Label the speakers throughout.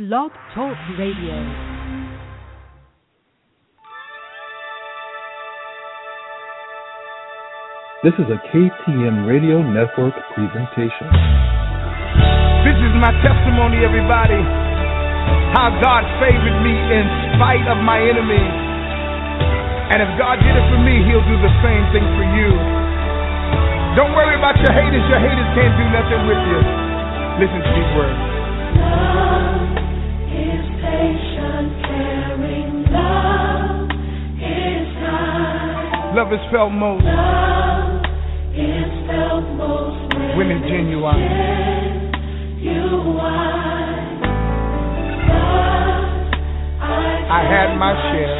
Speaker 1: Blog Talk Radio.
Speaker 2: This is a KTM Radio Network presentation.
Speaker 3: This is my testimony, everybody. How God favored me in spite of my enemies. And if God did it for me, He'll do the same thing for you. Don't worry about your haters. Your haters can't do nothing with you. Listen to these words.
Speaker 4: Love is
Speaker 3: felt most
Speaker 4: Love is felt most
Speaker 3: when it's genuine. I had my share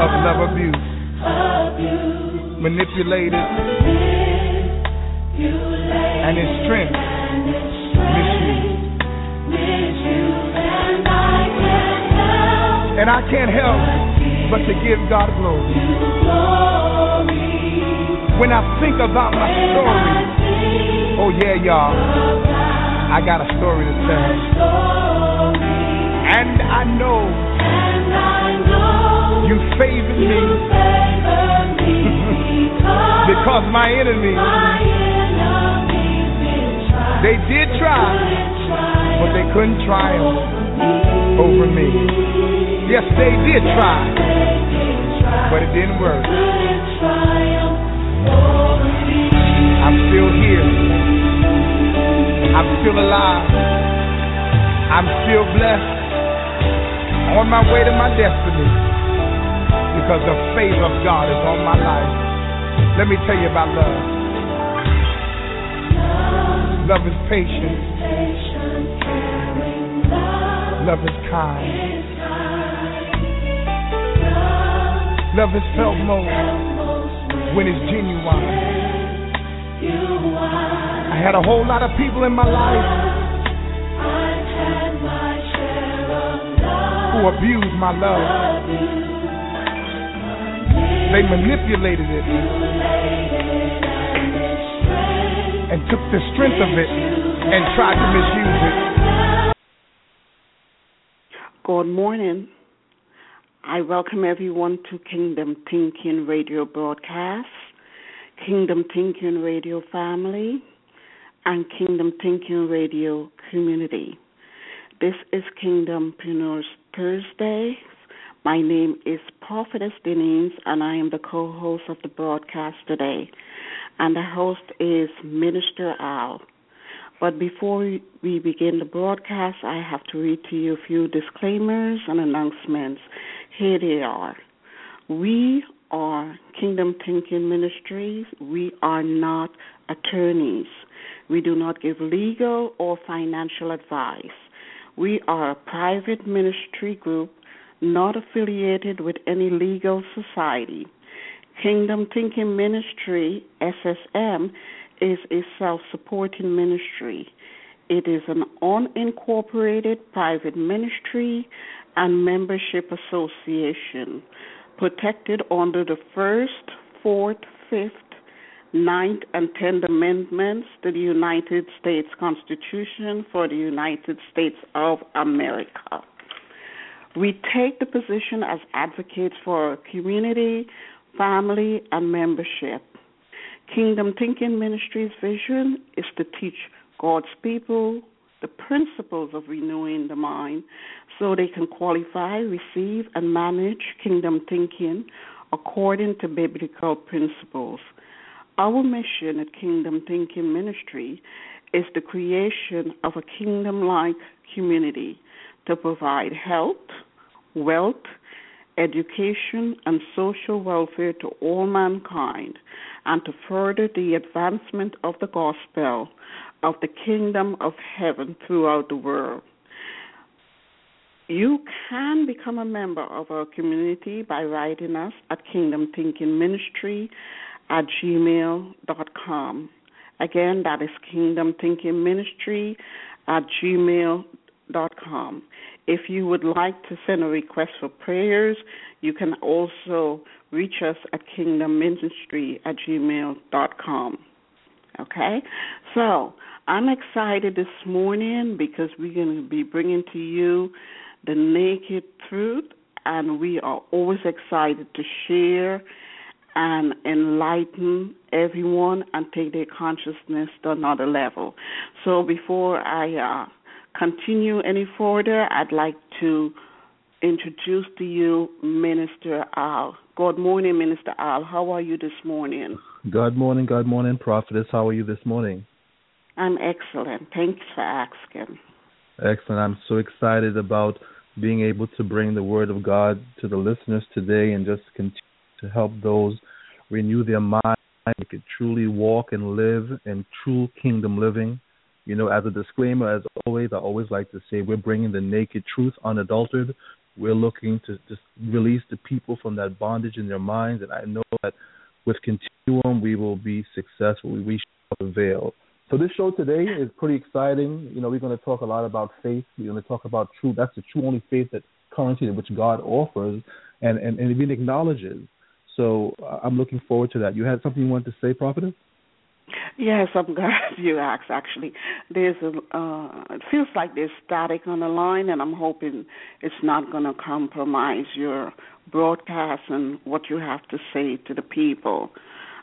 Speaker 3: of love abuse,
Speaker 4: abuse,
Speaker 3: manipulated,
Speaker 4: manipulate,
Speaker 3: and its strength, misused.
Speaker 4: and I can't help
Speaker 3: But to give God glory. When I think about my story, oh yeah, y'all, I got a story to tell. And I know you favored me
Speaker 4: because
Speaker 3: my enemies, they did try, but they couldn't triumph
Speaker 4: over me.
Speaker 3: Yes, They did try, but it didn't work.
Speaker 4: couldn't triumph over me.
Speaker 3: I'm still here. I'm still alive. I'm still blessed. On my way to my destiny. Because the favor of God is on my life. Let me tell you about love. Love is patient.
Speaker 4: Love
Speaker 3: Love is kind.
Speaker 4: is kind. Love
Speaker 3: Love is felt most
Speaker 4: most
Speaker 3: when it's genuine.
Speaker 4: you are.
Speaker 3: I had a whole lot of people in my life
Speaker 4: I've had my share of love.
Speaker 3: who abused my love. They manipulated it and took the strength of it and tried to misuse it.
Speaker 5: Good morning. I welcome everyone to Kingdom Thinking Radio broadcast, Kingdom Thinking Radio family, and Kingdom Thinking Radio community. This is Kingdompreneurs Thursday. My name is Prophetess Denise, and I am the co-host of the broadcast today. And the host is Minister Al. But before we begin the broadcast, I have to read to you a few disclaimers and announcements. Here they are. We are Kingdom Thinking Ministries. We are not attorneys. We do not give legal or financial advice. We are a private ministry group not affiliated with any legal society. Kingdom Thinking Ministry, SSM, is a self supporting ministry. It is an unincorporated private ministry and membership association protected under the First, Fourth, Fifth, Ninth, and Tenth Amendments to the United States Constitution for the United States of America. We take the position as advocates for our community, family, and membership. Kingdom Thinking Ministries' vision is to teach God's people the principles of renewing the mind so they can qualify, receive, and manage kingdom thinking according to biblical principles. Our mission at Kingdom Thinking Ministry is the creation of a kingdom like community to provide health, wealth, education, and social welfare to all mankind, and to further the advancement of the gospel of the kingdom of heaven throughout the world. You can become a member of our community by writing us at Kingdom Thinking Ministry at gmail.com. Again, that is Kingdom Thinking Ministry at gmail.com. If you would like to send a request for prayers, you can also reach us at kingdomministry at gmail.com. Okay? So, I'm excited this morning because we're going to be bringing to you the naked truth, and we are always excited to share and enlighten everyone and take their consciousness to another level. So before I uh, continue any further, I'd like to introduce to you Minister Al. Good morning, Minister Al. How are you this morning?
Speaker 2: Good morning, good morning, prophetess. How are you this morning?
Speaker 5: I'm excellent. Thanks for asking.
Speaker 2: Excellent. I'm so excited about being able to bring the word of God to the listeners today and just continue to help those renew their mind, they could truly walk and live in true kingdom living. You know, as a disclaimer, as always, I always like to say we're bringing the naked truth unadulterated. We're looking to just release the people from that bondage in their minds, and I know that with Continuum we will be successful. We shall prevail. So this show today is pretty exciting. You know, we're going to talk a lot about faith. We're going to talk about truth. That's the true only faith that currency which God offers and, and, and even acknowledges. So uh, I'm looking forward to that. You had something you wanted to say, Prophetess?
Speaker 5: Yes, I'm glad you asked. Actually, there's a. Uh, it feels like there's static on the line, and I'm hoping it's not going to compromise your broadcast and what you have to say to the people.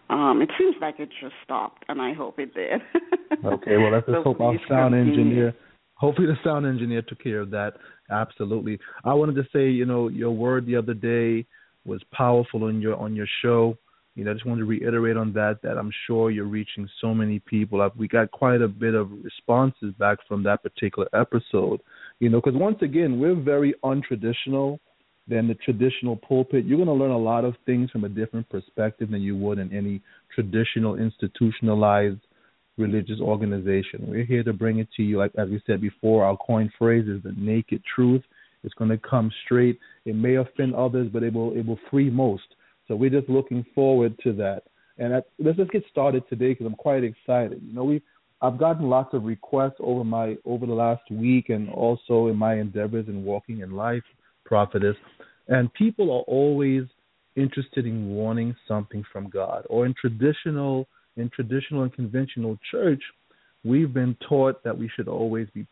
Speaker 5: Um, it seems like it just stopped, and I hope it did.
Speaker 2: okay, well let's just
Speaker 5: So
Speaker 2: hope our sound
Speaker 5: continue.
Speaker 2: engineer. Hopefully, the sound engineer took care of that. Absolutely. I wanted to say, you know, your word the other day was powerful on your on your show. You know, I just wanted to reiterate on that. That I'm sure you're reaching so many people. Uh, We got quite a bit of responses back from that particular episode. You know, because once again, we're very untraditional than the traditional pulpit. You're going to learn a lot of things from a different perspective than you would in any traditional institutionalized religious organization. We're here to bring it to you, like as we said before. Our coin phrase is the naked truth. It's going to come straight. It may offend others, but it will it will free most. So we're just looking forward to that. And let's just get started today because I'm quite excited. You know, we I've gotten lots of requests over my over the last week and also in my endeavors in walking in life, prophetess, and people are always interested in wanting something from God. Or in traditional in traditional and conventional church, we've been taught that we should always be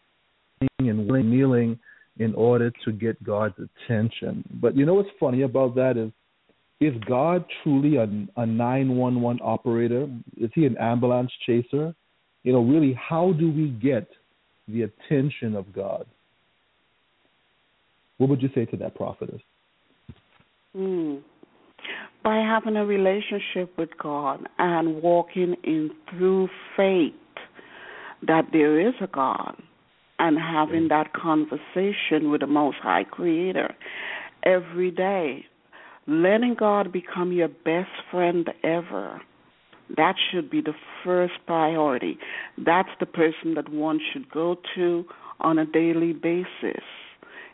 Speaker 2: praying and kneeling in order to get God's attention. But you know what's funny about that is is God truly a, a 911 operator? Is he an ambulance chaser? You know, really, how do we get the attention of God? What would you say to that prophetess?
Speaker 5: Mm. By having a relationship with God and walking in through faith that there is a God and having that conversation with the Most High Creator every day, letting God become your best friend ever. That should be the first priority. That's the person that one should go to on a daily basis.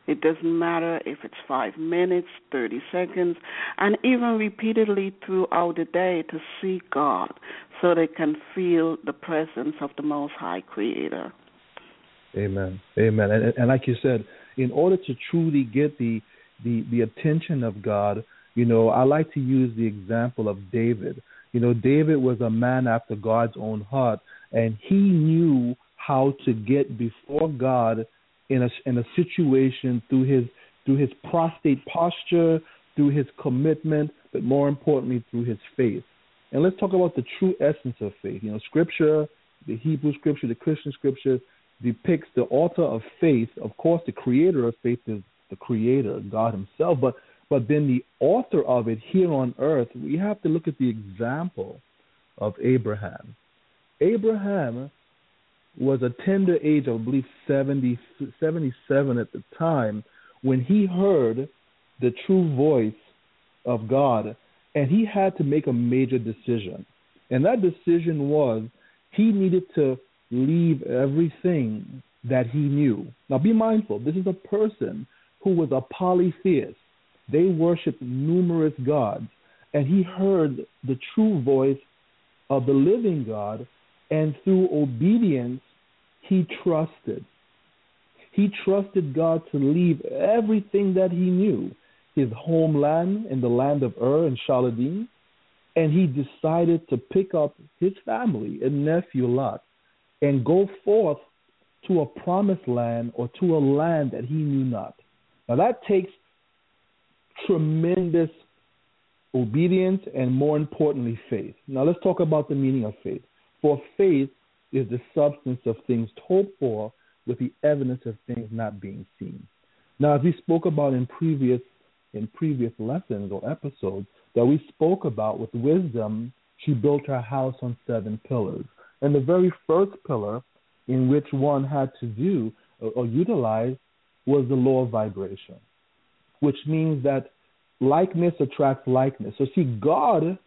Speaker 5: It doesn't matter if it's five minutes, 30 seconds, and even repeatedly throughout the day to seek God so they can feel the presence of the Most High Creator.
Speaker 2: Amen. Amen. And, and like you said, in order to truly get the, the the attention of God, you know, I like to use the example of David. You know, David was a man after God's own heart, and he knew how to get before God in a in a situation through his through his prostate posture, through his commitment, but more importantly through his faith. And let's talk about the true essence of faith. You know, Scripture, the Hebrew Scripture, the Christian Scripture depicts the author of faith. Of course, the creator of faith is the Creator, God Himself, but but then the author of it here on earth, we have to look at the example of Abraham. Abraham was a tender age, I believe 70, 77 at the time, when he heard the true voice of God, and he had to make a major decision. And that decision was he needed to leave everything that he knew. Now, be mindful, this is a person who was a polytheist. They worshiped numerous gods, and he heard the true voice of the living God, and through obedience, he trusted. He trusted God to leave everything that he knew, his homeland in the land of Ur and Chaldean, and he decided to pick up his family and nephew Lot and go forth to a promised land or to a land that he knew not. Now that takes tremendous obedience and more importantly faith. Now let's talk about the meaning of faith. For faith is the substance of things hoped for with the evidence of things not being seen. Now as we spoke about in previous in previous lessons or episodes that we spoke about with wisdom, she built her house on seven pillars. And the very first pillar in which one had to do or, or utilize was the law of vibration, which means that likeness attracts likeness. So, see, God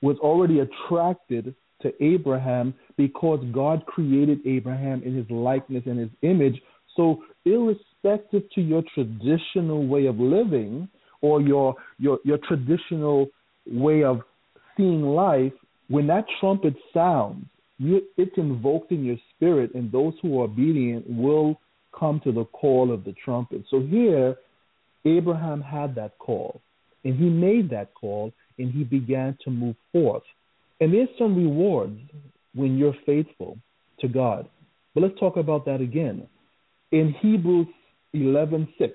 Speaker 2: was already attracted to Abraham because God created Abraham in his likeness and his image. So, irrespective to your traditional way of living or your your your traditional way of seeing life, when that trumpet sounds, you, it's invoked in your spirit, and those who are obedient will come to the call of the trumpet. So here, Abraham had that call, and he made that call, and he began to move forth. And there's some rewards when you're faithful to God. But let's talk about that again. In Hebrews 11:6,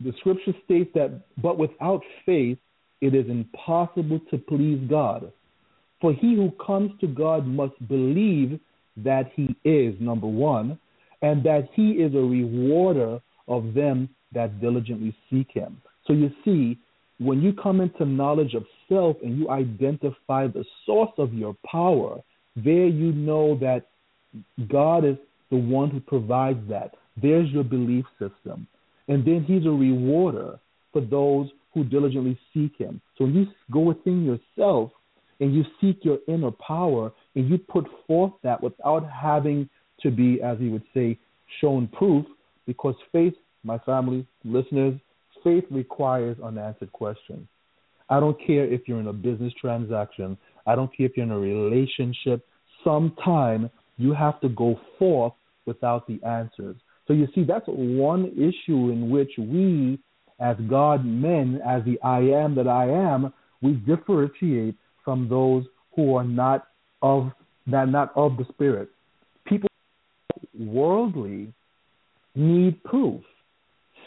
Speaker 2: the scripture states that, but without faith, it is impossible to please God. For he who comes to God must believe that he is, number one, and that he is a rewarder of them that diligently seek him. So you see, when you come into knowledge of self and you identify the source of your power, there you know that God is the one who provides that. There's your belief system. And then he's a rewarder for those who diligently seek him. So when you go within yourself and you seek your inner power and you put forth that without having to be, as he would say, shown proof, because faith, my family, listeners, faith requires unanswered questions. I don't care if you're in a business transaction, I don't care if you're in a relationship, sometime you have to go forth without the answers. So you see, that's one issue in which we, as God men, as the I am that I am, we differentiate from those who are not of that not of the spirit. People worldly need proof.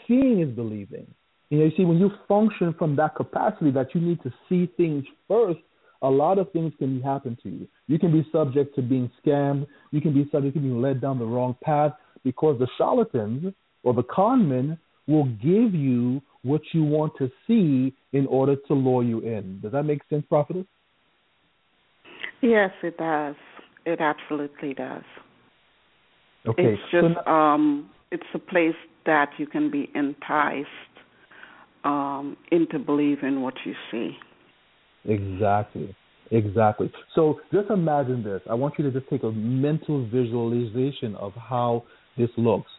Speaker 2: Seeing is believing. You know, you see, when you function from that capacity that you need to see things first, a lot of things can happen to you. You can be subject to being scammed. You can be subject to being led down the wrong path because the charlatans or the con men will give you what you want to see in order to lure you in. Does that make sense, prophetess?
Speaker 5: Yes, it does. It absolutely does.
Speaker 2: Okay.
Speaker 5: It's just
Speaker 2: so now,
Speaker 5: um it's a place that you can be enticed um into believing what you see.
Speaker 2: exactly. Exactly. So just imagine this. I want you to just take a mental visualization of how this looks.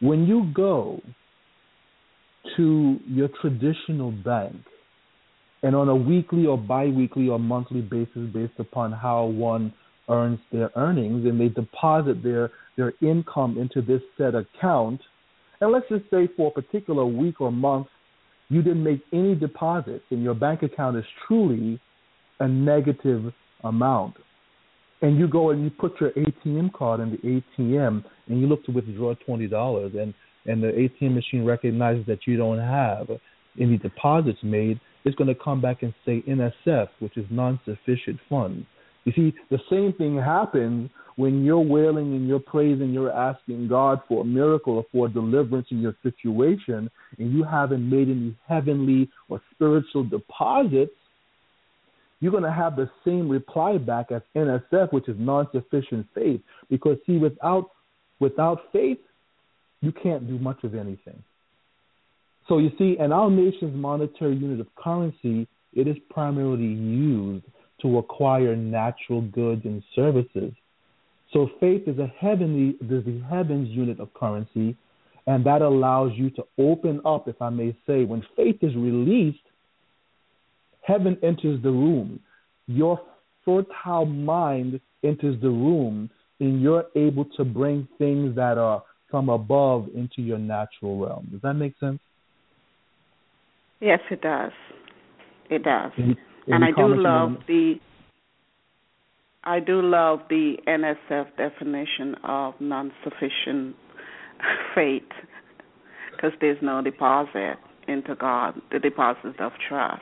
Speaker 2: When you go to your traditional bank, and on a weekly or biweekly or monthly basis, based upon how one earns their earnings, and they deposit their their income into this set account, and let's just say for a particular week or month, you didn't make any deposits, and your bank account is truly a negative amount, and you go and you put your ATM card in the ATM, and you look to withdraw twenty dollars, and and the ATM machine recognizes that you don't have any deposits made, it's going to come back and say NSF, which is non-sufficient funds. You see, the same thing happens when you're wailing and you're praising, you're asking God for a miracle or for deliverance in your situation, and you haven't made any heavenly or spiritual deposits. You're going to have the same reply back as NSF, which is non-sufficient faith. Because see, without without faith, you can't do much of anything. So you see, in our nation's monetary unit of currency, it is primarily used to acquire natural goods and services. So faith is a heavenly, is the heavens unit of currency, and that allows you to open up, if I may say, when faith is released, heaven enters the room. Your fertile mind enters the room, and you're able to bring things that are from above into your natural realm. Does that make sense?
Speaker 5: Yes, it does. It does.
Speaker 2: Any-
Speaker 5: and I do love the I do love the NSF definition of non-sufficient faith because there's no deposit into God, the deposit of trust.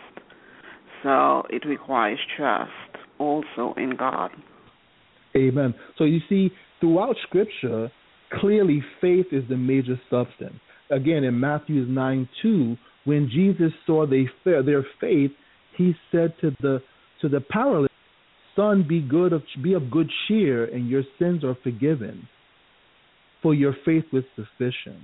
Speaker 5: So it requires trust also in God.
Speaker 2: Amen. So you see, throughout Scripture, clearly faith is the major substance. Again, in Matthew 9 2, when Jesus saw they their faith, he said to the to the paralytic, Son, be good of be of good cheer, and your sins are forgiven. For your faith was sufficient.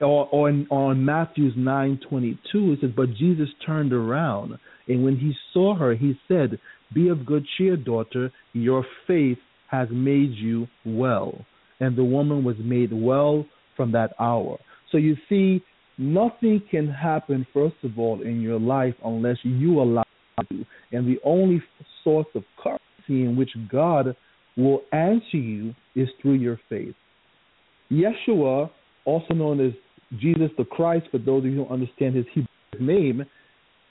Speaker 2: Or, on Matthew's nine twenty two, it says, But Jesus turned around, and when he saw her, he said, Be of good cheer, daughter, your faith has made you well. And the woman was made well from that hour. So you see, nothing can happen, first of all, in your life unless you allow it to. And the only source of currency in which God will answer you is through your faith. Yeshua, also known as Jesus the Christ, for those of you who understand his Hebrew name,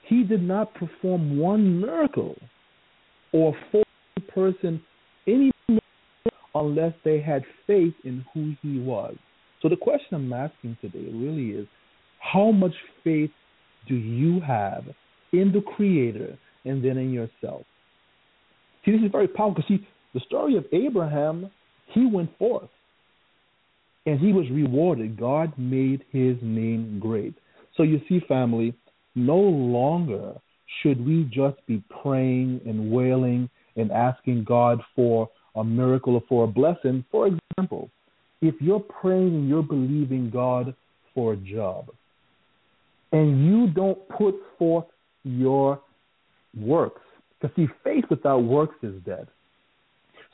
Speaker 2: he did not perform one miracle or for a person any unless they had faith in who he was. So the question I'm asking today really is how much faith do you have in the Creator and then in yourself? See, this is very powerful because see, the story of Abraham, he went forth and he was rewarded. God made his name great. So you see, family, no longer should we just be praying and wailing and asking God for a miracle or for a blessing. For example, if you're praying and you're believing God for a job and you don't put forth your works, because see, faith without works is dead.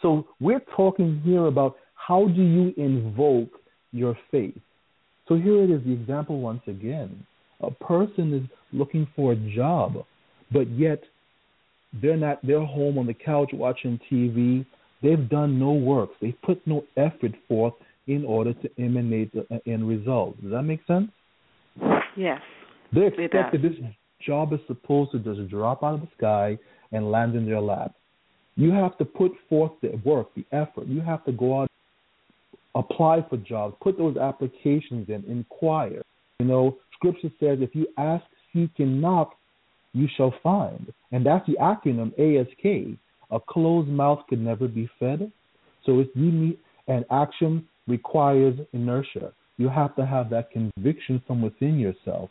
Speaker 2: So we're talking here about how do you invoke your faith. So here it is, the example once again. A person is looking for a job, but yet they're not they're home on the couch watching TV. They've done no work. They've put no effort forth in order to emanate the end result. Does that make sense?
Speaker 5: Yes.
Speaker 2: They expect that this job is supposed to just drop out of the sky and land in their lap. You have to put forth the work, the effort. You have to go out, apply for jobs, put those applications in, inquire. You know, Scripture says, if you ask, seek, and knock, you shall find. And that's the acronym ASK. A closed mouth can never be fed. So if you need an action requires inertia. You have to have that conviction from within yourself.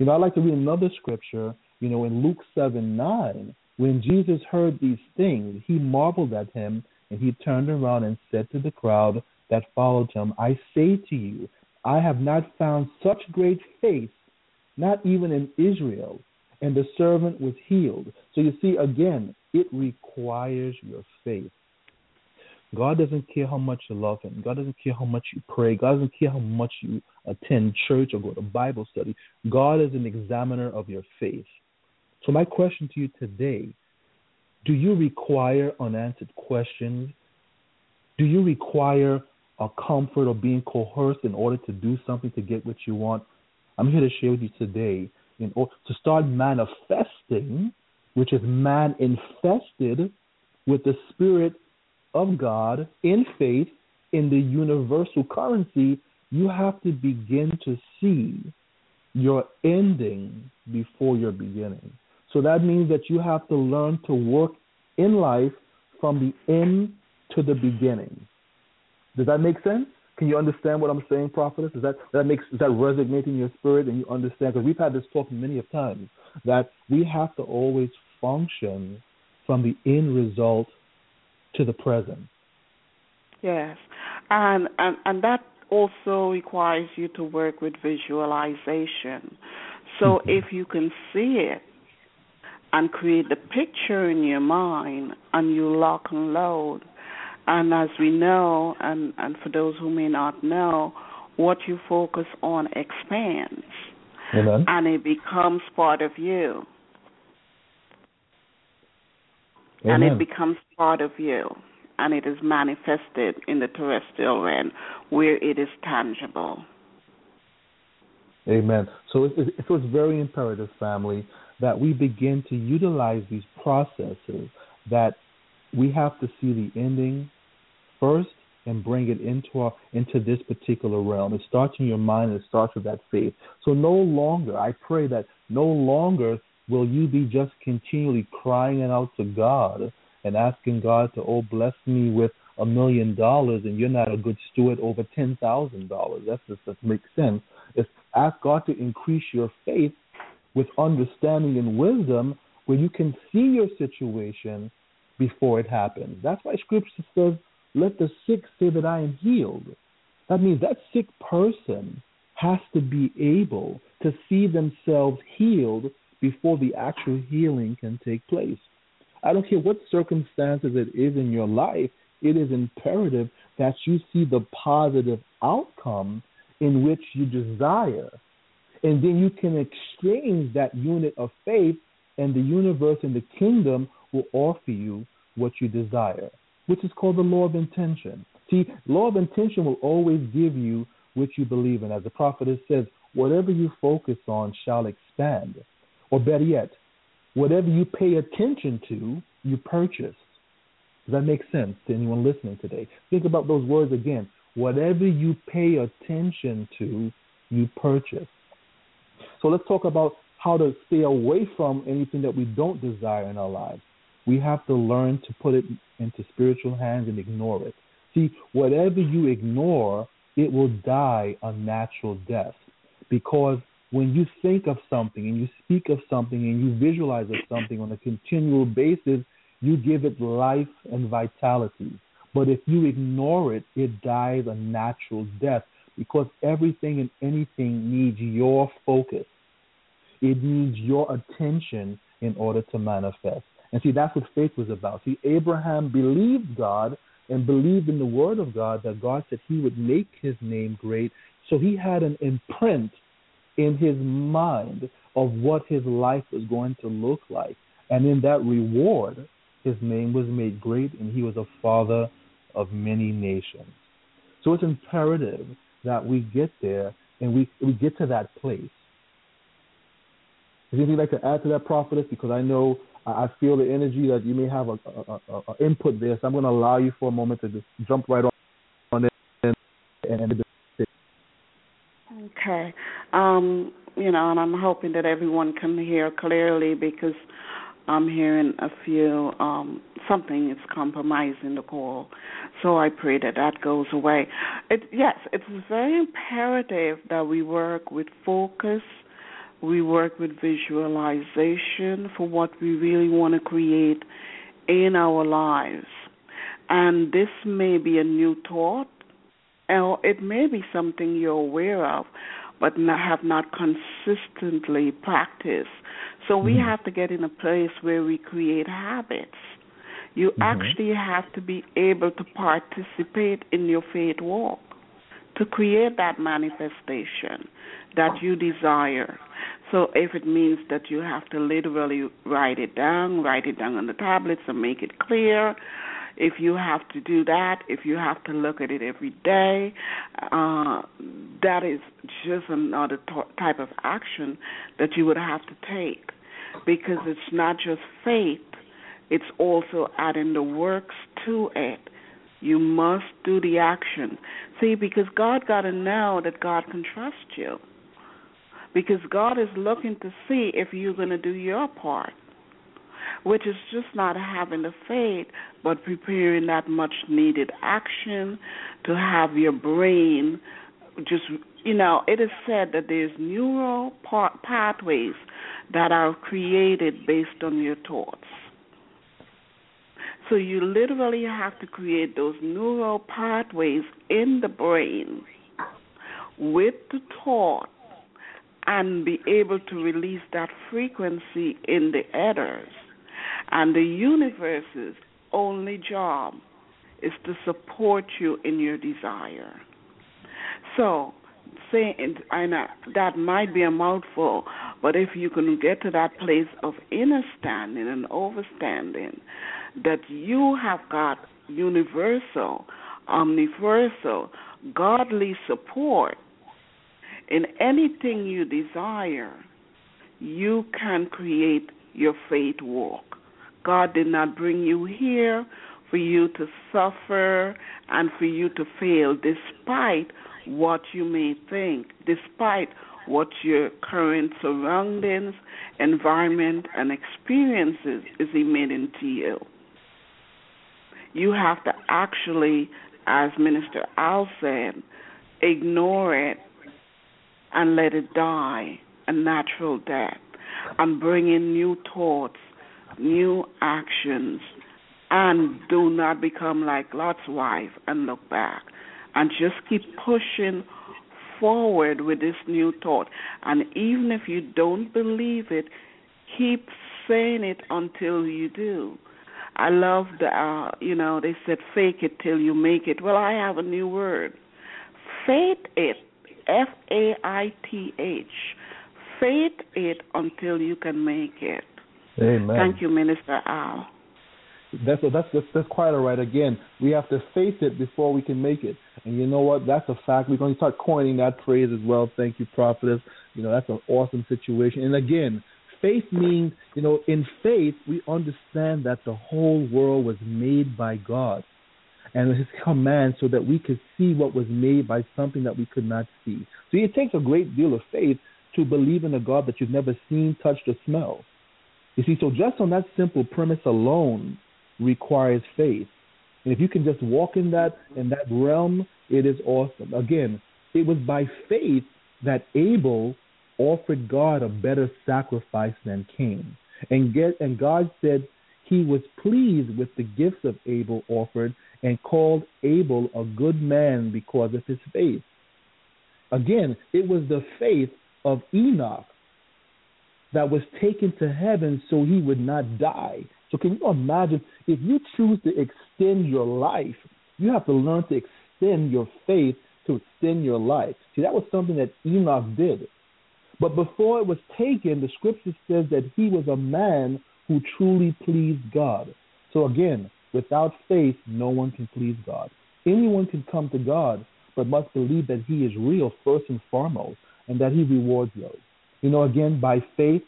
Speaker 2: You know, I like to read another scripture, you know, in Luke 7 9, when Jesus heard these things, he marveled at him, and he turned around and said to the crowd that followed him, I say to you, I have not found such great faith, not even in Israel. And the servant was healed. So you see, again, it requires your faith. God doesn't care how much you love Him. God doesn't care how much you pray. God doesn't care how much you attend church or go to Bible study. God is an examiner of your faith. So, my question to you today do you require unanswered questions? Do you require a comfort or being coerced in order to do something to get what you want? I'm here to share with you today in order to start manifesting, which is man infested with the spirit of God in faith in the universal currency, you have to begin to see your ending before your beginning. So that means that you have to learn to work in life from the end to the beginning. Does that make sense? Can you understand what I'm saying, prophetess? Is that that makes is that resonate in your spirit and you understand? Because we've had this talk many of times that we have to always function from the end result to the present.
Speaker 5: Yes, and and and that also requires you to work with visualization. So
Speaker 2: Mhm.
Speaker 5: if you can see it and create the picture in your mind, and you lock and load, and as we know, and and for those who may not know, what you focus on expands,
Speaker 2: Amen.
Speaker 5: and it becomes part of you. And it becomes part of you and it is manifested in the terrestrial realm where it is tangible.
Speaker 2: Amen. So it, it, so it's very imperative, family, that we begin to utilize these processes that we have to see the ending first and bring it into our into this particular realm. It starts in your mind and it starts with that faith. So no longer, I pray that no longer will you be just continually crying out to God and asking God to oh bless me with a million dollars and you're not a good steward over ten thousand dollars. That just doesn't make sense. It's ask God to increase your faith with understanding and wisdom where you can see your situation before it happens. That's why scripture says let the sick say that I am healed. That means that sick person has to be able to see themselves healed before the actual healing can take place. I don't care what circumstances it is in your life, it is imperative that you see the positive outcome in which you desire. And then you can exchange that unit of faith, and the universe and the kingdom will offer you what you desire which is called the law of intention. See, law of intention will always give you what you believe in. As the prophetess says, whatever you focus on shall expand. Or better yet, whatever you pay attention to, you purchase. Does that make sense to anyone listening today? Think about those words again. Whatever you pay attention to, you purchase. So let's talk about how to stay away from anything that we don't desire in our lives. We have to learn to put it into spiritual hands and ignore it. See, whatever you ignore, it will die a natural death. Because when you think of something and you speak of something and you visualize of something on a continual basis, you give it life and vitality. But if you ignore it, it dies a natural death because everything and anything needs your focus. It needs your attention in order to manifest. And see, that's what faith was about. See, Abraham believed God and believed in the word of God that God said he would make his name great. So he had an imprint in his mind of what his life was going to look like. And in that reward, his name was made great and he was a father of many nations. So it's imperative that we get there and we, we get to that place. Is anything like to add to that prophetess? Because I know I feel the energy that you may have a, a, a, input there. So I'm going to allow you for a moment to just jump right on, on it and, and
Speaker 5: Okay. Um, you know, and I'm hoping that everyone can hear clearly because I'm hearing a few um something is compromising the call. So I pray that that goes away. It yes, it's very imperative that we work with focus we work with visualization for what we really want to create in our lives. And this may be a new thought, or it may be something you're aware of, but not, have not consistently practiced. So we mm-hmm. have to get in a place where we create habits. You mm-hmm. actually have to be able to participate in your faith walk to create that manifestation that you desire. So if it means that you have to literally write it down, write it down on the tablets and make it clear. If you have to do that, if you have to look at it every day, uh, that is just another t- type of action that you would have to take because it's not just faith, it's also adding the works to it. You must do the action. See, because God got to know that God can trust you because God is looking to see if you're going to do your part, which is just not having the faith, but preparing that much needed action to have your brain just, you know, it is said that there's neural pathways that are created based on your thoughts. So you literally have to create those neural pathways in the brain with the thought and be able to release that frequency in the ethers. And the universe's only job is to support you in your desire. So, saying and that might be a mouthful, but if you can get to that place of understanding and overstanding that you have got universal, omniversal, godly support in anything you desire, you can create your faith walk God did not bring you here for you to suffer and for you to fail, despite what you may think, despite what your current surroundings, environment, and experiences is emitting to you. You have to actually, as Minister Al said, ignore it and let it die a natural death and bring in new thoughts, new actions, and do not become like Lot's wife and look back. And just keep pushing forward with this new thought. And even if you don't believe it, keep saying it until you do. I love the, uh, you know, they said fake it till you make it. Well, I have a new word. Faith it. F A I T H. Faith it until you can make it.
Speaker 2: Amen.
Speaker 5: Thank you, Minister Al.
Speaker 2: That's, that's that's that's quite all right. Again, we have to face it before we can make it. And you know what? That's a fact. We're going to start coining that phrase as well. Thank you, prophetess. You know, that's an awesome situation. And again, faith means, you know, in faith we understand that the whole world was made by God and his command so that we could see what was made by something that we could not see. So it takes a great deal of faith to believe in a God that you've never seen, touched, or smelled. You see, so just on that simple premise alone requires faith. And if you can just walk in that in that realm, it is awesome. Again, it was by faith that Abel offered God a better sacrifice than Cain. And get and God said he was pleased with the gifts of Abel offered and called Abel a good man because of his faith. Again, it was the faith of Enoch that was taken to heaven so he would not die. So can you imagine if you choose to extend your life, you have to learn to extend your faith to extend your life. See, that was something that Enoch did. But before it was taken, the scripture says that he was a man who truly pleased God. So again, without faith, no one can please God. Anyone can come to God, but must believe that he is real first and foremost, and that he rewards those. You know, again, by faith,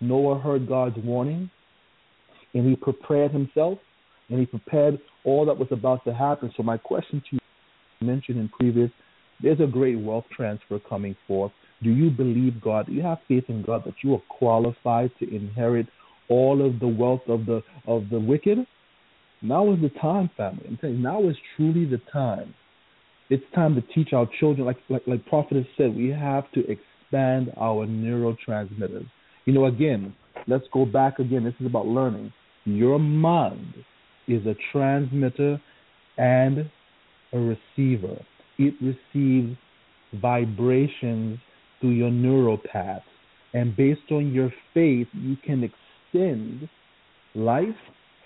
Speaker 2: Noah heard God's warning, and he prepared himself, and he prepared all that was about to happen. So my question to you, mentioned in previous, there's a great wealth transfer coming forth. Do you believe God? Do you have faith in God that you are qualified to inherit all of the wealth of the of the wicked? Now is the time, family. I'm telling you, now is truly the time. It's time to teach our children, like like like Prophet has said, we have to expand our neurotransmitters. You know, again, let's go back again. This is about learning. Your mind is a transmitter and a receiver. It receives vibrations through your neural. And based on your faith, you can extend life,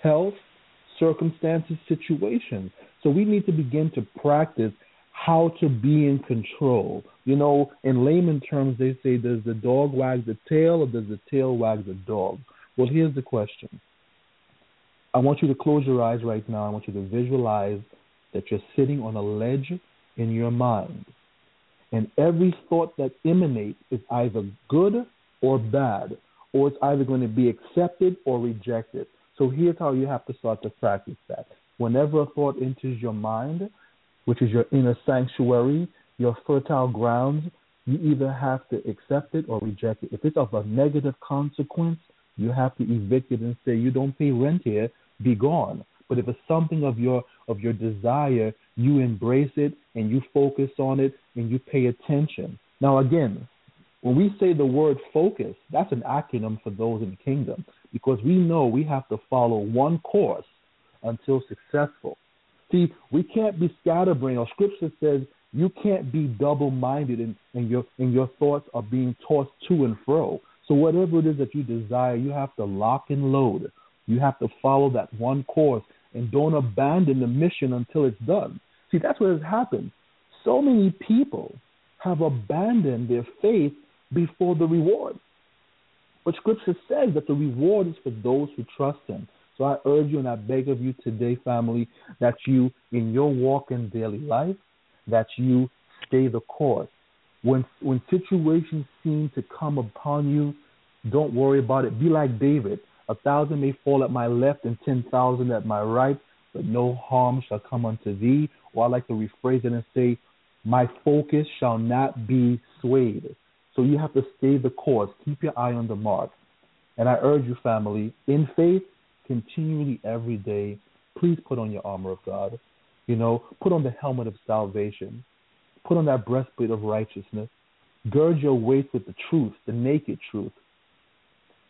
Speaker 2: health, circumstances, situations. So we need to begin to practice how to be in control. You know, in layman terms, they say, does the dog wag the tail or does the tail wag the dog? Well, here's the question. I want you to close your eyes right now. I want you to visualize that you're sitting on a ledge in your mind. And every thought that emanates is either good or bad, or it's either going to be accepted or rejected. So here's how you have to start to practice that. Whenever a thought enters your mind, which is your inner sanctuary, your fertile grounds, you either have to accept it or reject it. If it's of a negative consequence, you have to evict it and say, You don't pay rent here, be gone. But if it's something of your of your desire, you embrace it and you focus on it and you pay attention. Now again, when we say the word focus, that's an acronym for those in the kingdom because we know we have to follow one course until successful. See, we can't be scatterbrained. Our scripture says you can't be double minded and, and your and your thoughts are being tossed to and fro. So whatever it is that you desire, you have to lock and load. You have to follow that one course and don't abandon the mission until it's done. See, that's what has happened. So many people have abandoned their faith before the reward. But Scripture says that the reward is for those who trust Him. So I urge you and I beg of you today, family, that you, in your walk in daily life, that you stay the course. When when situations seem to come upon you, don't worry about it. Be like David. A thousand may fall at my left and ten thousand at my right, but no harm shall come unto thee. Or I like to rephrase it and say, My focus shall not be swayed. So you have to stay the course. Keep your eye on the mark. And I urge you, family, in faith, continually every day, please put on your armor of God. You know, put on the helmet of salvation. Put on that breastplate of righteousness. Gird your waist with the truth, the naked truth.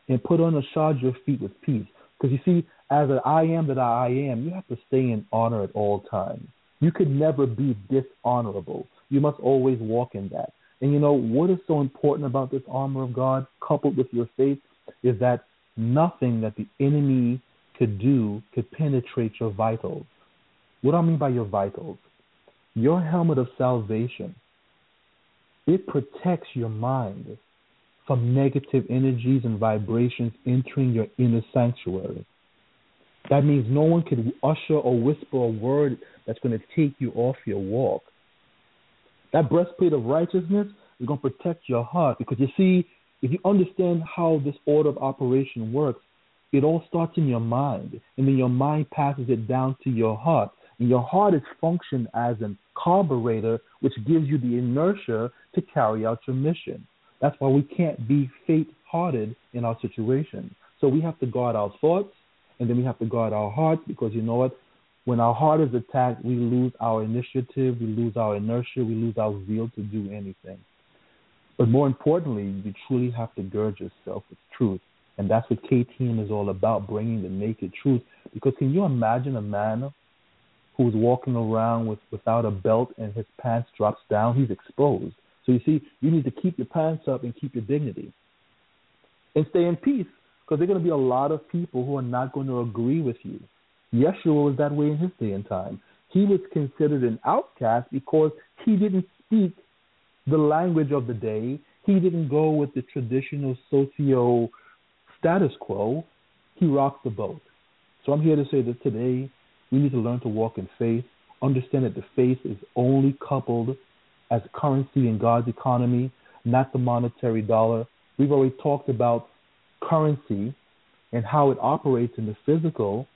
Speaker 2: And put on a shod your feet with peace. Because you see, as an I am that I am, you have to stay in honor at all times. You could never be dishonorable. You must always walk in that. And you know what is so important about this armor of God, coupled with your faith, is that nothing that the enemy could do could penetrate your vitals. What do I mean by your vitals? Your helmet of salvation, it protects your mind from negative energies and vibrations entering your inner sanctuary. That means no one can usher or whisper a word that's going to take you off your walk. That breastplate of righteousness is going to protect your heart because you see, if you understand how this order of operation works, it all starts in your mind, and then your mind passes it down to your heart. And your heart is functioned as a carburetor, which gives you the inertia to carry out your mission. That's why we can't be faint hearted in our situation. So we have to guard our thoughts, and then we have to guard our heart because you know what? When our heart is attacked, we lose our initiative, we lose our inertia, we lose our zeal to do anything. But more importantly, you truly have to gird yourself with truth. And that's what KTM is all about, bringing the naked truth. Because can you imagine a man who's walking around with without a belt and his pants drops down? He's exposed. So you see, you need to keep your pants up and keep your dignity. And stay in peace, because there are going to be a lot of people who are not going to agree with you. Yeshua was that way in his day and time. He was considered an outcast because he didn't speak the language of the day. He didn't go with the traditional socio status quo. He rocked the boat. So I'm here to say that today we need to learn to walk in faith, understand that the faith is only coupled as currency in God's economy, not the monetary dollar. We've already talked about currency and how it operates in the physical,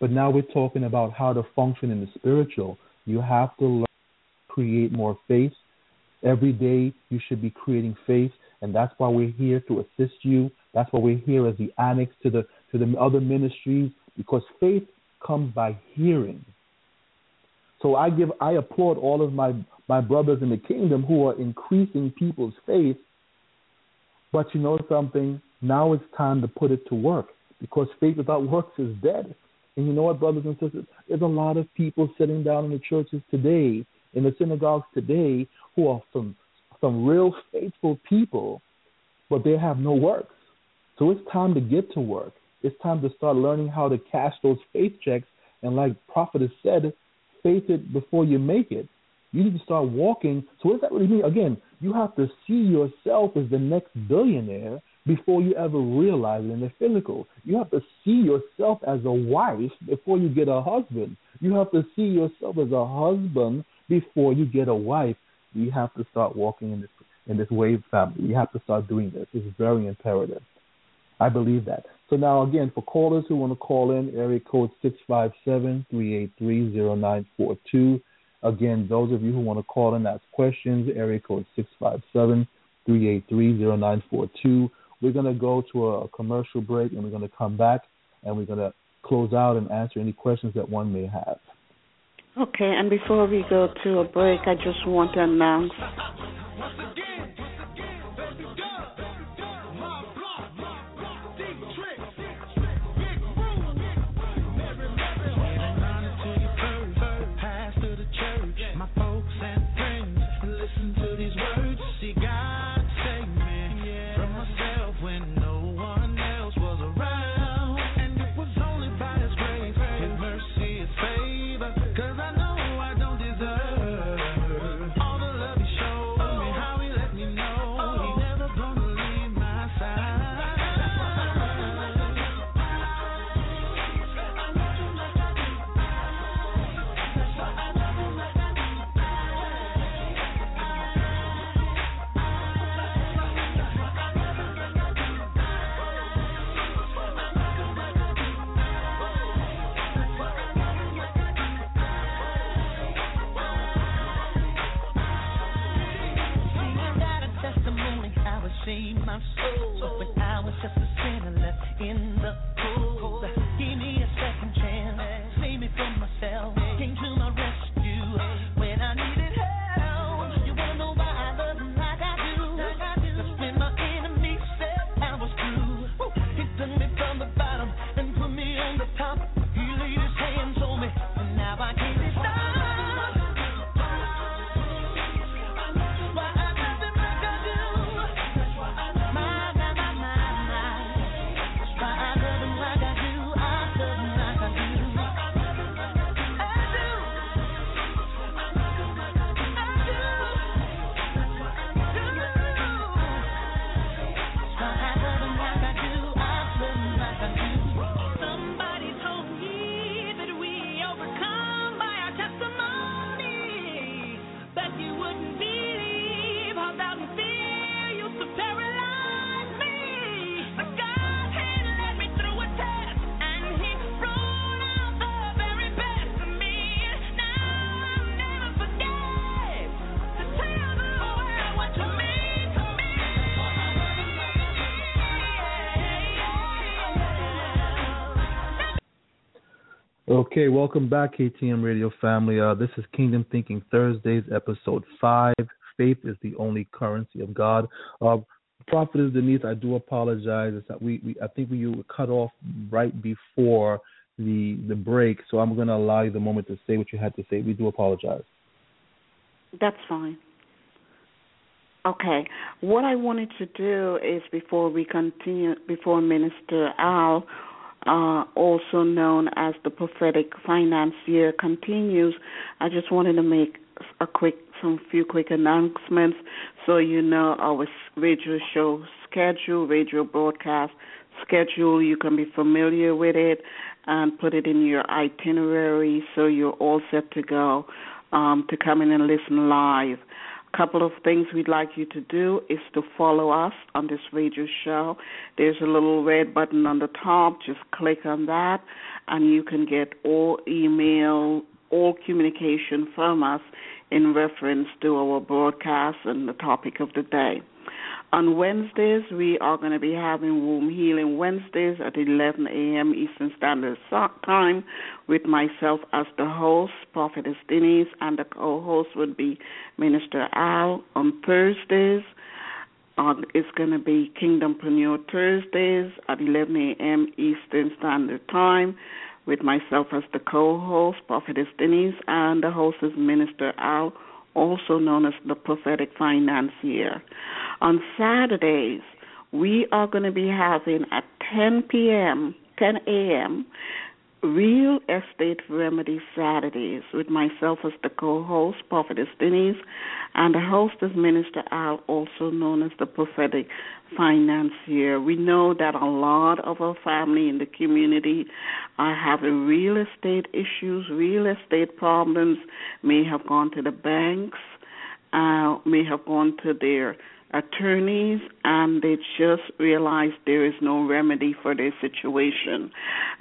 Speaker 2: but now we're talking about how to function in the spiritual. You have to learn to create more faith. Every day you should be creating faith, and that's why we're here to assist you. That's why we're here as the annex to the to the other ministries, because faith comes by hearing. So I give I applaud all of my my brothers in the kingdom who are increasing people's faith. But you know something? Now it's time to put it to work because faith without works is dead. And you know what, brothers and sisters? There's a lot of people sitting down in the churches today, in the synagogues today, who are some some real faithful people, but they have no works. So it's time to get to work. It's time to start learning how to cash those faith checks. And like Prophet has said, faith it before you make it. You need to start walking. So what does that really mean? Again, you have to see yourself as the next billionaire before you ever realize it in the physical. You have to see yourself as a wife before you get a husband. You have to see yourself as a husband before you get a wife. You have to start walking in this in this wave family. You have to start doing this. It's very imperative. I believe that. So now again, for callers who want to call in, area code six five seven three eight three zero nine four two. Again, those of you who want to call in, ask questions, area code six five seven three eight three zero nine four two. We're going to go to a commercial break and we're going to come back and we're going to close out and answer any questions that one may have.
Speaker 5: Okay, and before we go to a break, I just want to announce
Speaker 2: Okay, welcome back, KTM Radio family. Uh, this is Kingdom Thinking Thursdays, episode five. Faith is the only currency of God. Uh, is Denise, I do apologize. We, we I think we were cut off right before the the break, so I'm going to allow you the moment to say what you had to say. We do apologize.
Speaker 5: That's fine. Okay. What I wanted to do is before we continue, before Minister Al, uh, also known as the prophetic finance year continues, I just wanted to make a quick, some few quick announcements so you know our radio show schedule, radio broadcast schedule. You can be familiar with it and put it in your itinerary so you're all set to go um, to come in and listen live. A couple of things we'd like you to do is to follow us on this radio show. There's a little red button on the top. Just click on that, and you can get all email, all communication from us in reference to our broadcast and the topic of the day. On Wednesdays, we are going to be having Womb Healing Wednesdays at 11 a.m. Eastern Standard Time with myself as the host, Prophetess Denise, and the co-host would be Minister Al. On Thursdays, um, it's going to be Kingdom Kingdompreneur Thursdays at 11 a.m. Eastern Standard Time with myself as the co-host, Prophetess Denise, and the host is Minister Al also known as the prophetic financier. On Saturdays, we are going to be having at 10 p.m., 10 a.m., Real Estate Remedy Saturdays with myself as the co-host, Prophetess Denise, and the host is Minister Al, also known as the prophetic financier. We know that a lot of our family in the community are having real estate issues, real estate problems, may have gone to the banks, uh, may have gone to their attorneys and they just realize there is no remedy for their situation.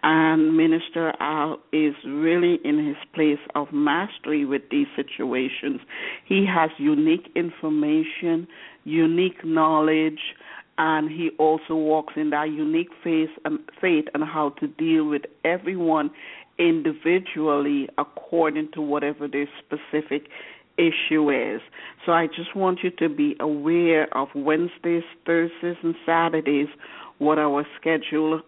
Speaker 5: And Minister Al is really in his place of mastery with these situations. He has unique information, unique knowledge, and he also walks in that unique faith and faith and how to deal with everyone individually according to whatever their specific issue is. So I just want you to be aware of Wednesdays, Thursdays, and Saturdays what our schedule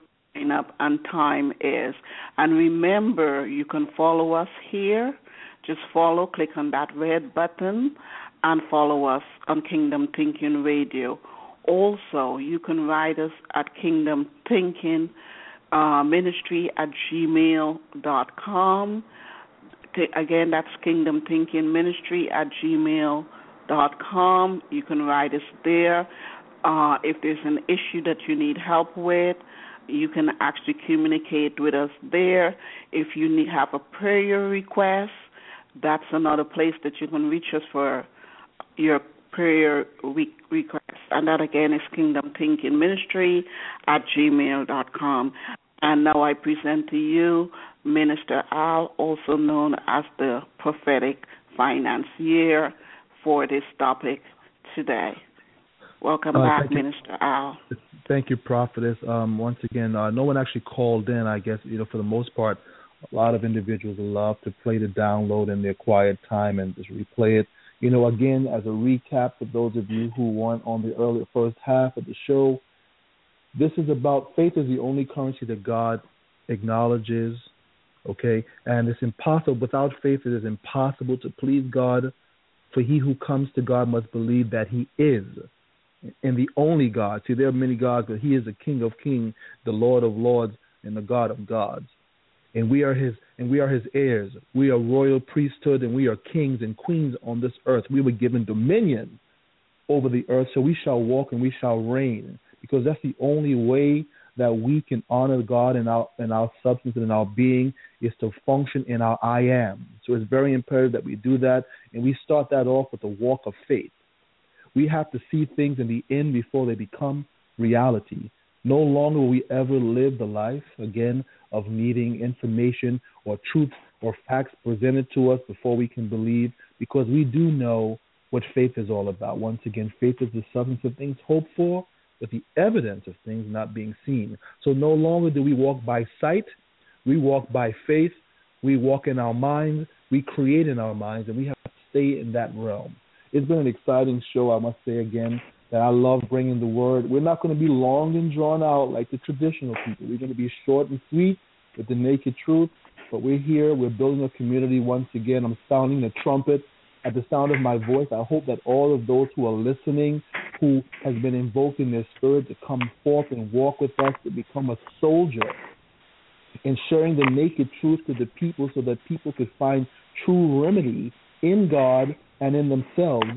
Speaker 5: up and time is. And remember, you can follow us here. Just follow, click on that red button, and follow us on Kingdom Thinking Radio. Also, you can write us at Kingdom Thinking uh, Ministry at gmail.com. Again, that's Kingdom Thinking Ministry at gmail.com. You can write us there. Uh, if there's an issue that you need help with, you can actually communicate with us there. If you need have a prayer request, that's another place that you can reach us for your prayer re- request. And that again is Kingdom Thinking Ministry at gmail.com. And now I present to you Minister Al, also known as the prophetic financier, for this topic today. Welcome
Speaker 2: Uh,
Speaker 5: back,
Speaker 2: thank you.
Speaker 5: Minister Al.
Speaker 2: Thank you, prophetess. Um, once again, uh, no one actually called in. I guess you know for the most part, a lot of individuals love to play the download in their quiet time and just replay it. You know, again, as a recap for those of you who weren't on the early first half of the show, this is about faith is the only currency that God acknowledges. Okay, and it's impossible without faith. It is impossible to please God. For he who comes to God must believe that He is and the only God. See, there are many gods, but He is the King of Kings, the Lord of Lords, and the God of gods. And we are His, and we are His heirs. We are royal priesthood, and we are kings and queens on this earth. We were given dominion over the earth, so we shall walk and we shall reign, because that's the only way that we can honor God in our in our substance and in our being is to function in our I am. So it's very imperative that we do that, and we start that off with a walk of faith. We have to see things in the end before they become reality. No longer will we ever live the life, again, of needing information or truth or facts presented to us before we can believe, because we do know what faith is all about. Once again, faith is the substance of things hoped for, but the evidence of things not being seen. So no longer do we walk by sight, we walk by faith, we walk in our minds, we create in our minds, and we have to stay in that realm. It's been an exciting show, I must say again, that I love bringing the word. We're not going to be long and drawn out like the traditional people. We're going to be short and sweet with the naked truth, but we're here, we're building a community once again. I'm sounding the trumpet at the sound of my voice. I hope that all of those who are listening, who has been invoked in their spirit to come forth and walk with us, to become a soldier in sharing the naked truth to the people so that people could find true remedy in God and in themselves.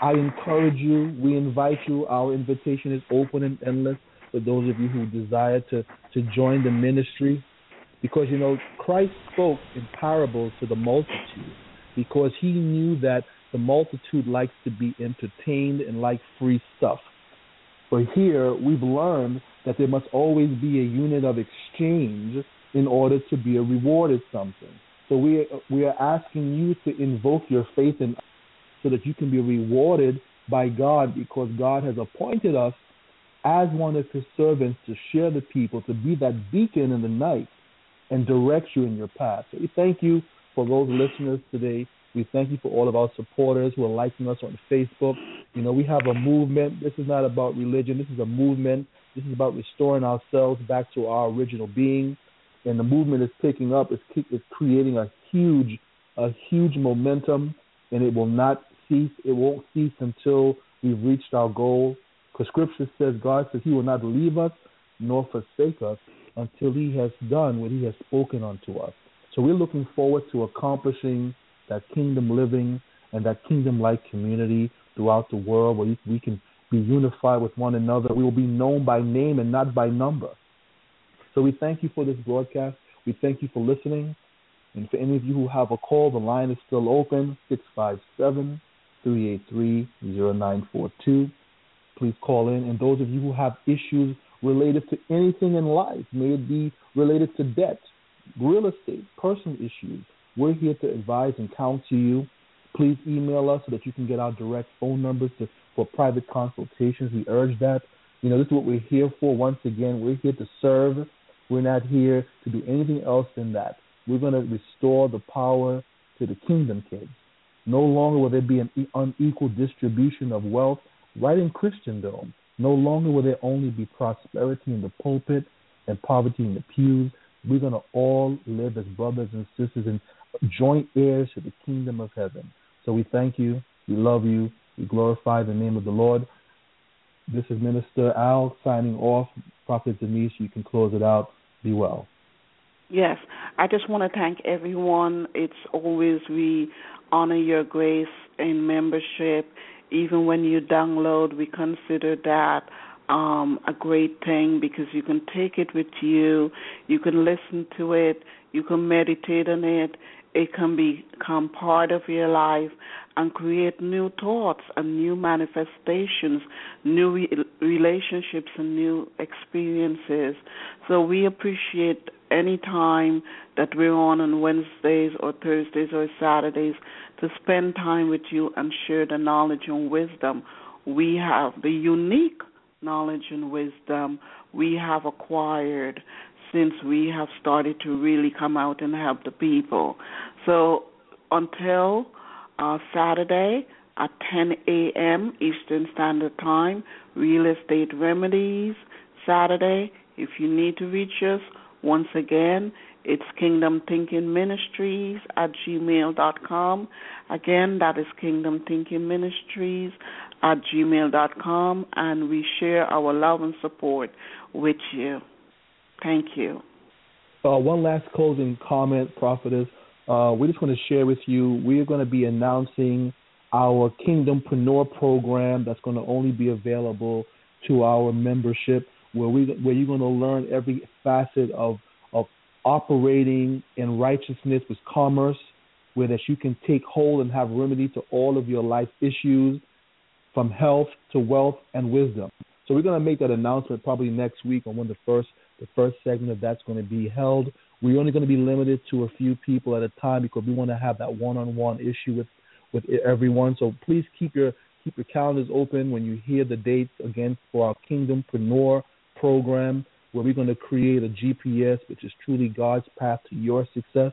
Speaker 2: I encourage you, we invite you, our invitation is open and endless for those of you who desire to, to join the ministry. Because, you know, Christ spoke in parables to the multitude because he knew that the multitude likes to be entertained and like free stuff. But here we've learned that there must always be a unit of exchange in order to be a rewarded something. So we we are asking you to invoke your faith in so that you can be rewarded by God because God has appointed us as one of his servants to share the people, to be that beacon in the night and direct you in your path. So we thank you for those listeners today. We thank you for all of our supporters who are liking us on Facebook. You know, we have a movement. This is not about religion. This is a movement. This is about restoring ourselves back to our original being. And the movement is picking up. It's, it's creating a huge, a huge momentum, and it will not cease. It won't cease until we've reached our goal. Because Scripture says, God says He will not leave us nor forsake us until He has done what He has spoken unto us. So we're looking forward to accomplishing that kingdom living and that kingdom like community throughout the world where we can be unified with one another. We will be known by name and not by number. So we thank you for this broadcast. We thank you for listening. And for any of you who have a call, the line is still open 657 383 0942. Please call in. And those of you who have issues related to anything in life, may it be related to debt, real estate, personal issues, we're here to advise and counsel you. Please email us so that you can get our direct phone numbers to, for private consultations. We urge that. You know, this is what we're here for. Once again, we're here to serve. We're not here to do anything else than that. We're going to restore the power to the kingdom kids. No longer will there be an unequal distribution of wealth right in Christendom. No longer will there only be prosperity in the pulpit and poverty in the pews. We're going to all live as brothers and sisters and joint heirs to the kingdom of heaven. So we thank you. We love you. We glorify the name of the Lord. This is Minister Al signing off. Prophet Denise, you can close it out. Be well.
Speaker 5: Yes, I just want to thank everyone. It's always we honor your grace in membership. Even when you download, we consider that um, a great thing because you can take it with you, you can listen to it, you can meditate on it. It can become part of your life and create new thoughts and new manifestations, new re- relationships, and new experiences. So we appreciate any time that we're on on Wednesdays or Thursdays or Saturdays to spend time with you and share the knowledge and wisdom we have the unique knowledge and wisdom we have acquired since we have started to really come out and help the people. So until uh, Saturday at 10 a.m. Eastern Standard Time, Real Estate Remedies, Saturday. If you need to reach us, once again, it's Kingdom Thinking Ministries at gmail.com. Again, that is Kingdom Thinking Ministries at gmail.com, and we share our love and support with you. Thank you.
Speaker 2: Uh, one last closing comment, Prophetess. Uh, we just want to share with you, we are going to be announcing our Kingdompreneur program that's going to only be available to our membership, where we where you're going to learn every facet of of operating in righteousness with commerce, where that you can take hold and have remedy to all of your life issues, from health to wealth and wisdom. So we're going to make that announcement probably next week on when the first the first segment of that's going to be held. We're only going to be limited to a few people at a time because we want to have that one-on-one issue with with everyone. So please keep your keep your calendars open when you hear the dates again for our Kingdompreneur program, where we're going to create a GPS, which is truly God's path to your success.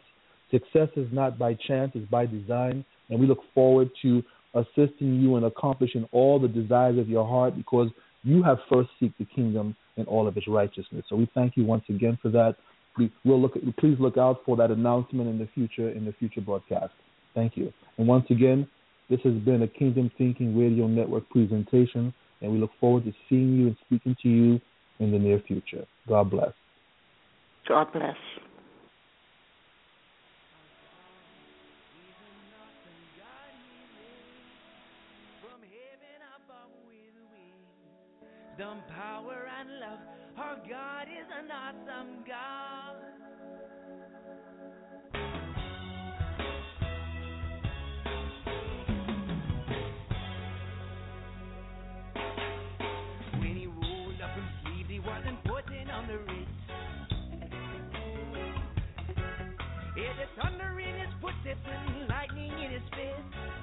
Speaker 2: Success is not by chance; it's by design, and we look forward to assisting you in accomplishing all the desires of your heart because you have first seek the kingdom and all of its righteousness. So we thank you once again for that. We will look. Please look out for that announcement in the future in the future broadcast. Thank you. And once again, this has been a Kingdom Thinking Radio Network presentation, and we look forward to seeing you and speaking to you in the near future. God bless.
Speaker 5: God bless.
Speaker 1: Some power and love. Our God is an awesome God. Putting on the ritz. Yeah, the thunder in his footsteps and lightning in his fist.